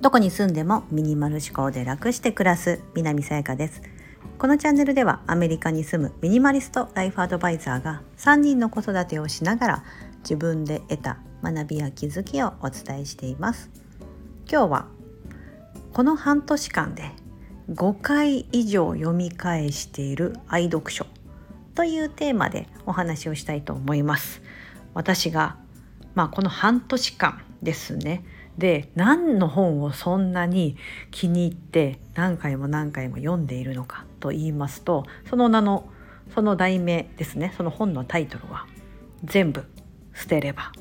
どこに住んでもミニマル思考で楽して暮らす南さやかです。このチャンネルではアメリカに住むミニマリストライフアドバイザーが3人の子育てをしながら自分で得た学びや気づきをお伝えしています。今日はこの半年間で5回以上読み返している愛読書というテーマでお話をしたいと思います。私がまあこの半年間ですね。で何の本をそんなに気に入って何回も何回も読んでいるのかと言いますとその名のその題名ですね。その本のタイトルは「全部捨てれば」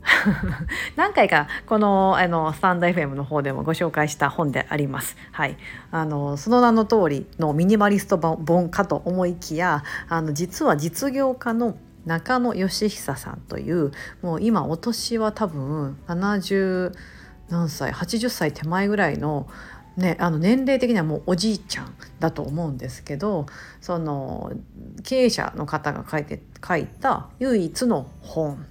何回かこのあのスタンド FM の方でもご紹介した本であります。はい、あのその名の通りのミニマリスト本かと思いきやあの実は実業家の中野義久さんというもう今お年は多分70何歳80歳手前ぐらいのね、あの年齢的にはもうおじいちゃんだと思うんですけどその経営者の方が書いて書いた唯一の本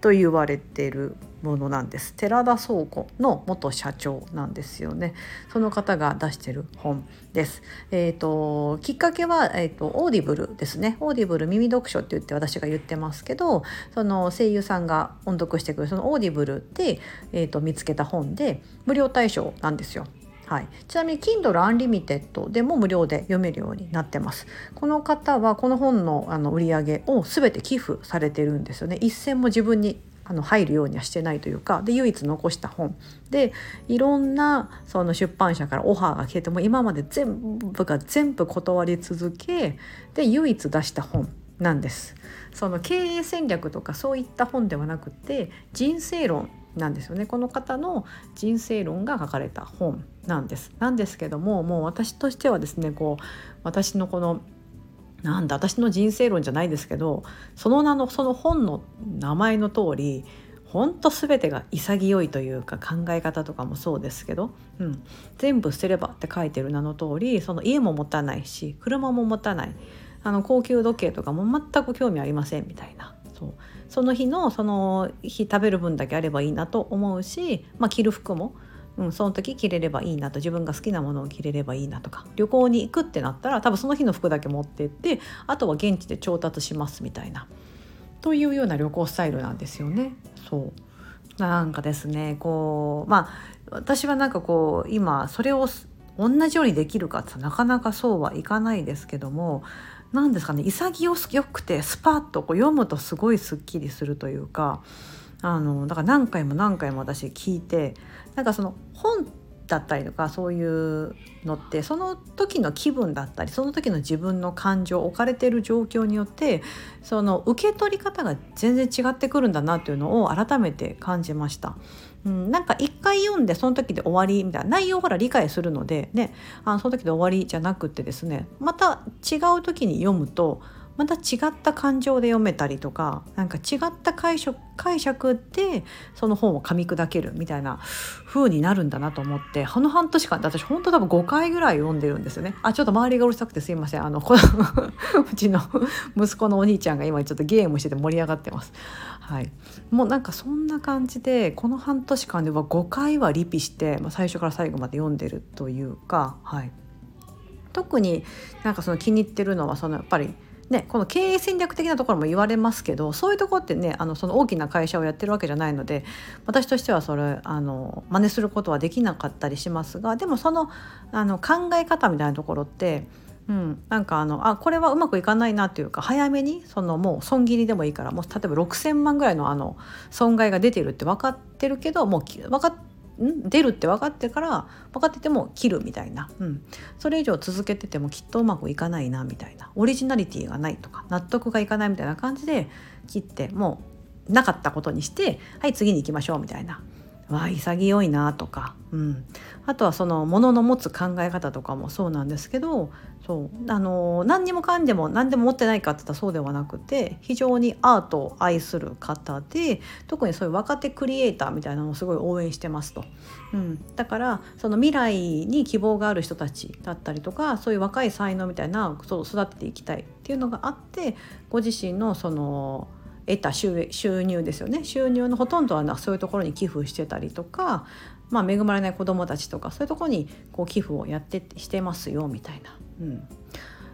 と言われているものなんです。寺田倉庫の元社長なんですよね。その方が出してる本です。えっ、ー、ときっかけはえっ、ー、とオーディブルですね。オーディブル耳読書って言って私が言ってますけどその声優さんが音読してくれるそのオーディブルでえっ、ー、と見つけた本で無料対象なんですよ。はい、ちなみに Kindle Unlimited でも無料で読めるようになってます。この方はこの本のあの売り上げを全て寄付されてるんですよね。一銭も自分にあの入るようにはしてないというかで唯一残した本でいろんなその出版社からオファーが来てても今まで全部が全部断り続けで唯一出した本なんです。その経営戦略とかそういった本ではなくて人生論なんですよね。この方の人生論が書かれた本なんです。なんですけどももう私としてはですねこう私のこのなんだ私の人生論じゃないですけどその名のその本の名前の通り本当全てが潔いというか考え方とかもそうですけど、うん、全部捨てればって書いてる名の通りその家も持たないし車も持たないあの高級時計とかも全く興味ありませんみたいな。そうその日のその日食べる分だけあればいいなと思うし、まあ、着る服もうん、その時着れればいいなと自分が好きなものを着れればいいなとか旅行に行くってなったら多分その日の服だけ持ってってあとは現地で調達しますみたいなというような旅行スタイルなんですよね。そうなんかですねこうまあ私はなんかこう今それを同じようにできるかってなかなかそうはいかないですけども何ですかね潔くてスパッとこう読むとすごいすっきりするというかあのだから何回も何回も私聞いてなんかその本だったりとかそういうのってその時の気分だったりその時の自分の感情置かれている状況によってその受け取り方が全然違ってくるんだなっていうのを改めて感じました。うん、なんか一回読んでその時で終わりみたいな内容ほら理解するのでねあのその時で終わりじゃなくてですねまた違う時に読むとまた違った感情で読めたりとかなんか違った解釈解釈でその本を噛み砕けるみたいな風になるんだなと思ってこの半年間で私本当多分5回ぐらい読んでるんですよね。あちょっと周りがうるさくてすいません。あのこの うちの息子のお兄ちゃんが今ちょっとゲームしてて盛り上がってます。はい。もうなんかそんな感じでこの半年間では5回はリピして、まあ、最初から最後まで読んでるというかはい。特になんかその気に入ってるのはそのやっぱりね、この経営戦略的なところも言われますけどそういうとこってねあのその大きな会社をやってるわけじゃないので私としてはそれあの真似することはできなかったりしますがでもそのあの考え方みたいなところってうん、なんかあのあこれはうまくいかないなっていうか早めにそのもう損切りでもいいからもう例えば6,000万ぐらいのあの損害が出てるって分かってるけどもう分かっ出るって分かってから分かってても切るみたいな、うん、それ以上続けててもきっとうまくいかないなみたいな。オリジナリティがないとか納得がいかないみたいな感じで切ってもうなかったことにしてはい次に行きましょうみたいな。わあ潔いなとか、うん、あとはそのものの持つ考え方とかもそうなんですけどそう。あの何にもかんでも何でも持ってないかって言ったらそうではなくて非常にアートを愛する方で特にそういう若手クリエイターみたいなのをすごい応援してますと、うん、だからその未来に希望がある人たちだったりとかそういう若い才能みたいなそう育てていきたいっていうのがあってご自身のその得た収入ですよね収入のほとんどはそういうところに寄付してたりとか、まあ、恵まれない子どもたちとかそういうところにこう寄付をやってしてますよみたいな。うん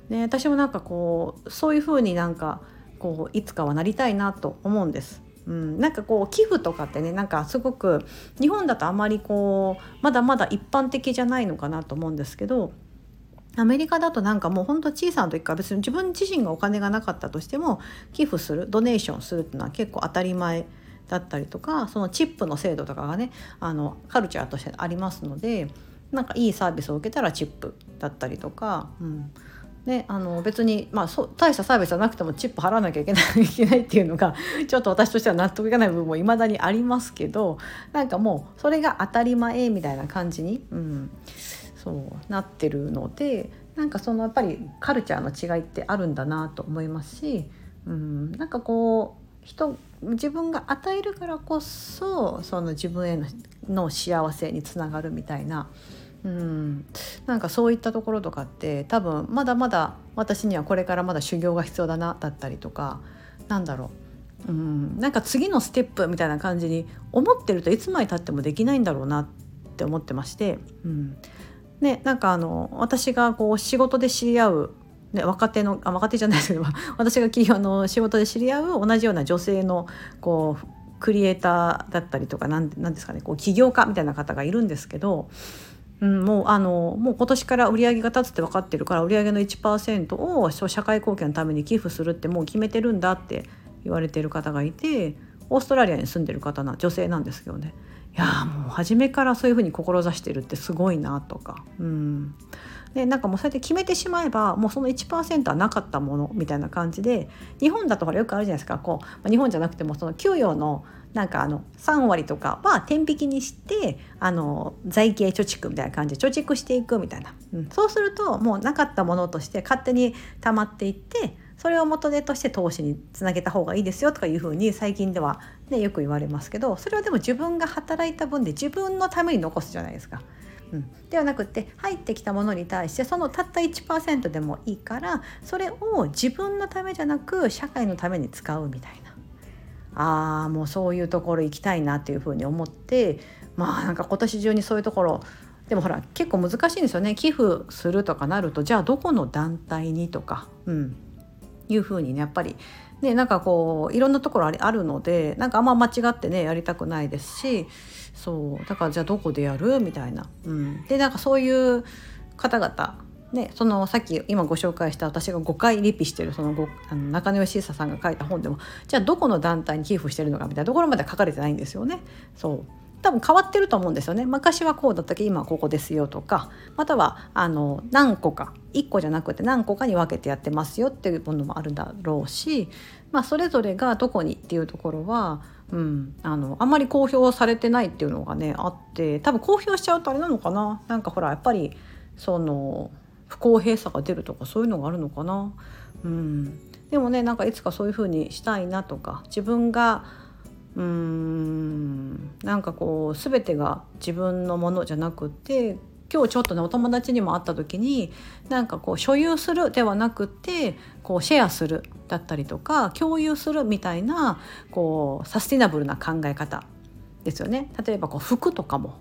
で私もなんかこうそういうふうになんかこういつかはなりたいなと思うんです。うん、なんかこう寄付とかってねなんかすごく日本だとあまりこうまだまだ一般的じゃないのかなと思うんですけどアメリカだとなんかもうほんと小さな時から別に自分自身がお金がなかったとしても寄付するドネーションするっていうのは結構当たり前だったりとかそのチップの制度とかがねあのカルチャーとしてありますのでなんかいいサービスを受けたらチップだったりとか、うん、ね、あの別に、まあ、そ大したサービスじゃなくてもチップ払わなきゃいけないいけないっていうのが ちょっと私としては納得いかない部分もいまだにありますけどなんかもうそれが当たり前みたいな感じに、うん、そうなってるのでなんかそのやっぱりカルチャーの違いってあるんだなと思いますし、うん、なんかこう人自分が与えるからこそその自分へのの幸せにつながるみたいな。うん、なんかそういったところとかって多分まだまだ私にはこれからまだ修行が必要だなだったりとかなんだろう、うん、なんか次のステップみたいな感じに思ってるといつまでたってもできないんだろうなって思ってまして、うん、ねなんかあの私がこう仕事で知り合うね、若手のあ若手じゃないですけど 私があの仕事で知り合う同じような女性のこうクリエイターだったりとか何ですかねこう起業家みたいな方がいるんですけどうん、もうあのもう今年から売り上げが立つって分かってるから売り上げの1%を社会貢献のために寄付するってもう決めてるんだって言われてる方がいてオーストラリアに住んでる方な女性なんですけどね。いやもう初めからそういうふうに志してるってすごいなとか。うん。でなんかもうそうやって決めてしまえばもうその1%はなかったものみたいな感じで日本だとほらよくあるじゃないですか。こう、まあ、日本じゃなくてもその給与のなんかあの3割とかは天引きにしてあの財形貯蓄みたいな感じで貯蓄していくみたいな、うん、そうするともうなかったものとして勝手に溜まっていってそれを元手として投資につなげた方がいいですよとかいうふうに最近では、ね、よく言われますけどそれはでも自分が働いた分で自分のために残すじゃないですか。うん、ではなくて入ってきたものに対してそのたった1%でもいいからそれを自分のためじゃなく社会のために使うみたいな。ああもうそういうところ行きたいなっていうふうに思ってまあなんか今年中にそういうところでもほら結構難しいんですよね寄付するとかなるとじゃあどこの団体にとか、うん、いうふうにねやっぱりねなんかこういろんなところあるのでなんかあんま間違ってねやりたくないですしそうだからじゃあどこでやる？みたいな。うん、でなんかそういう方々ね、そのさっき今ご紹介した私が5回リピしてるそのごあの中野義久さんが書いた本でもじゃあどこの団体に寄付してるのかみたいなところまで書かれてないんですよね。そう多分変わってると思うんですよね。昔はこうだったけど今はここですよとかまたはあの何個か1個じゃなくて何個かに分けてやってますよっていうものもあるだろうし、まあ、それぞれがどこにっていうところは、うん、あのあんまり公表されてないっていうのがねあって多分公表しちゃうとあれなのかな。なんかほらやっぱりその不公平さが出るとかそういうのがあるのかな。うん、でもねなんかいつかそういう風にしたいなとか自分がうーんなんかこう全てが自分のものじゃなくて今日ちょっとねお友達にも会った時になんかこう所有するではなくてこうシェアするだったりとか共有するみたいなこうサスティナブルな考え方ですよね。例えばこう服とかも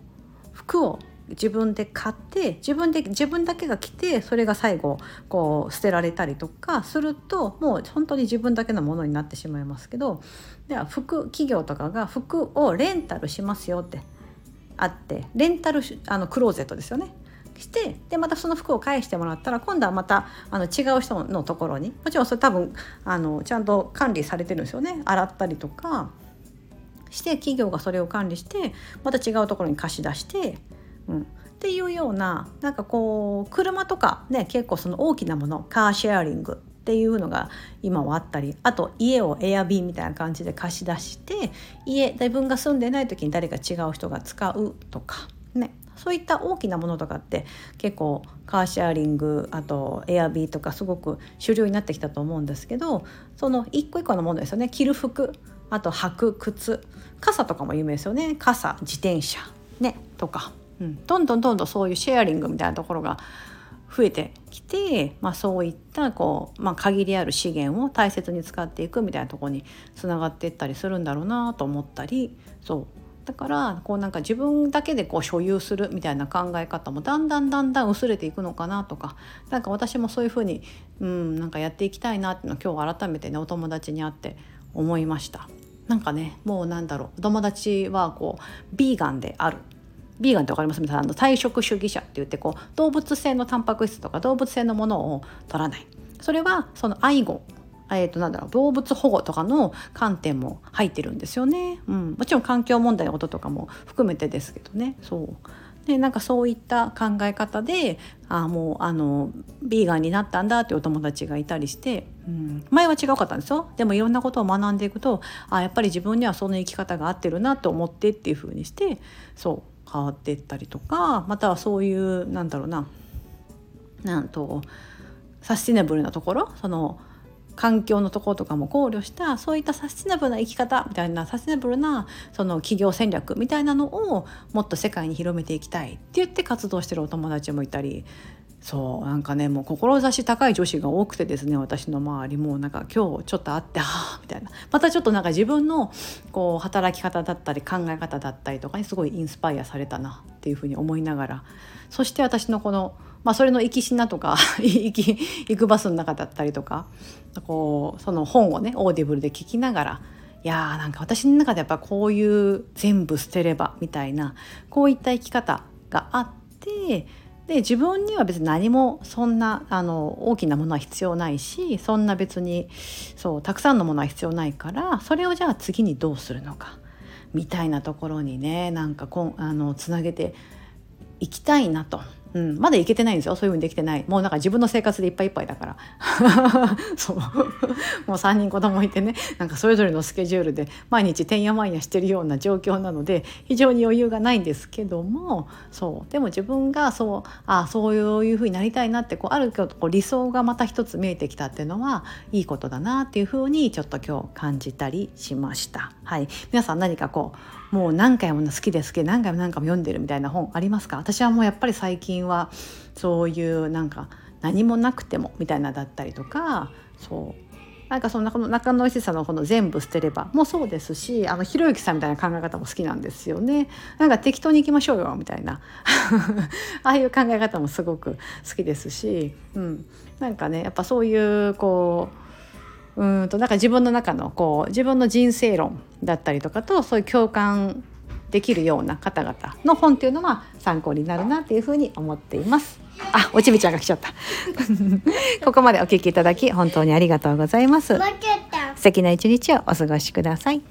服を自分で買って自分で自分だけが着てそれが最後こう捨てられたりとかするともう本当に自分だけのものになってしまいますけどでは服企業とかが服をレンタルしますよってあってレンタルあのクローゼットですよね。してでまたその服を返してもらったら今度はまたあの違う人のところにもちろんそれ多分あのちゃんと管理されてるんですよね洗ったりとかして企業がそれを管理してまた違うところに貸し出してうん、っていうようななんかこう車とかね結構その大きなものカーシェアリングっていうのが今はあったりあと家をエアビーみたいな感じで貸し出して家自分が住んでない時に誰か違う人が使うとかね。そういった大きなものとかって結構カーシェアリングあとエアビーとかすごく主流になってきたと思うんですけどその一個一個のものですよね。着る服あと履く靴傘とかも有名ですよね。傘自転車ねとか。うん、どんどんどんどんそういうシェアリングみたいなところが増えてきて、まあ、そういったこう、まあ、限りある資源を大切に使っていくみたいなとこにつながっていったりするんだろうなと思ったり。そう。だからこうなんか自分だけでこう所有するみたいな考え方もだんだんだんだん薄れていくのかなとか。なんか私もそういうふうに、うん、なんかやっていきたいなっていうのを今日改めてねお友達に会って思いました。なんかねもうなんだろう。友達はこうビーガンである。ビーガンって分かります？あの菜食主義者って言ってこう動物性のタンパク質とか動物性のものを取らない。それはその愛護えー、となんだろう動物保護とかの観点も入ってるんですよね、うん、もちろん環境問題のこととかも含めてですけどね。そう。でなんかそういった考え方であもうあのビーガンになったんだってお友達がいたりして、うん、前は違うかったんですよ。でもいろんなことを学んでいくとあやっぱり自分にはその生き方が合ってるなと思ってっていうふうにしてそう。変わっていったりとかまたはそういうなんだろうななんとサスティナブルなところその環境のところとかも考慮したそういったサスティナブルな生き方みたいなサスティナブルなその企業戦略みたいなのをもっと世界に広めていきたいって言って活動してるお友達もいたりそうなんかねもう志高い女子が多くてですね私の周りもなんか今日ちょっと会ってはあみたいな。またちょっとなんか自分のこう働き方だったり考え方だったりとかにすごいインスパイアされたなっていうふうに思いながら。そして私のこのまあ、それの行きしなとか 行き行くバスの中だったりとかこうその本をねオーディブルで聞きながらいやーなんか私の中でやっぱこういう全部捨てればみたいなこういった生き方があってで自分には別に何もそんなあの大きなものは必要ないしそんな別にそうたくさんのものは必要ないからそれをじゃあ次にどうするのかみたいなところにねなんかこあのつなげていきたいなと。うん、まだ行けてないんですよ。そういうふうにできてない。もうなんか自分の生活でいっぱいいっぱいだから。そう。もう3人子供いてね。なんかそれぞれのスケジュールで毎日てんやまんやしてるような状況なので非常に余裕がないんですけどもそう。でも自分がそうあそういうふうになりたいなってこうあるこう理想がまた一つ見えてきたっていうのはいいことだなっていうふうにちょっと今日感じたりしました。はい、皆さん何かこうもう何回も好きで好きで何回も何回も読んでるみたいな本ありますか？私はもうやっぱり最近はそういうなんか何もなくてもみたいなだったりとかそう。なんかその中野石さんのこの全部捨てればもそうですしあのひろゆきさんみたいな考え方も好きなんですよね。なんか適当に行きましょうよみたいな。ああいう考え方もすごく好きですし、うん、なんかねやっぱそういうこううんとなんか自分の中のこう自分の人生論だったりとかとそういう共感できるような方々の本っていうのは参考になるなっていうふうに思っています。あ、おちびちゃんが来ちゃった。ここまでお聞きいただき本当にありがとうございます。素敵な一日をお過ごしください。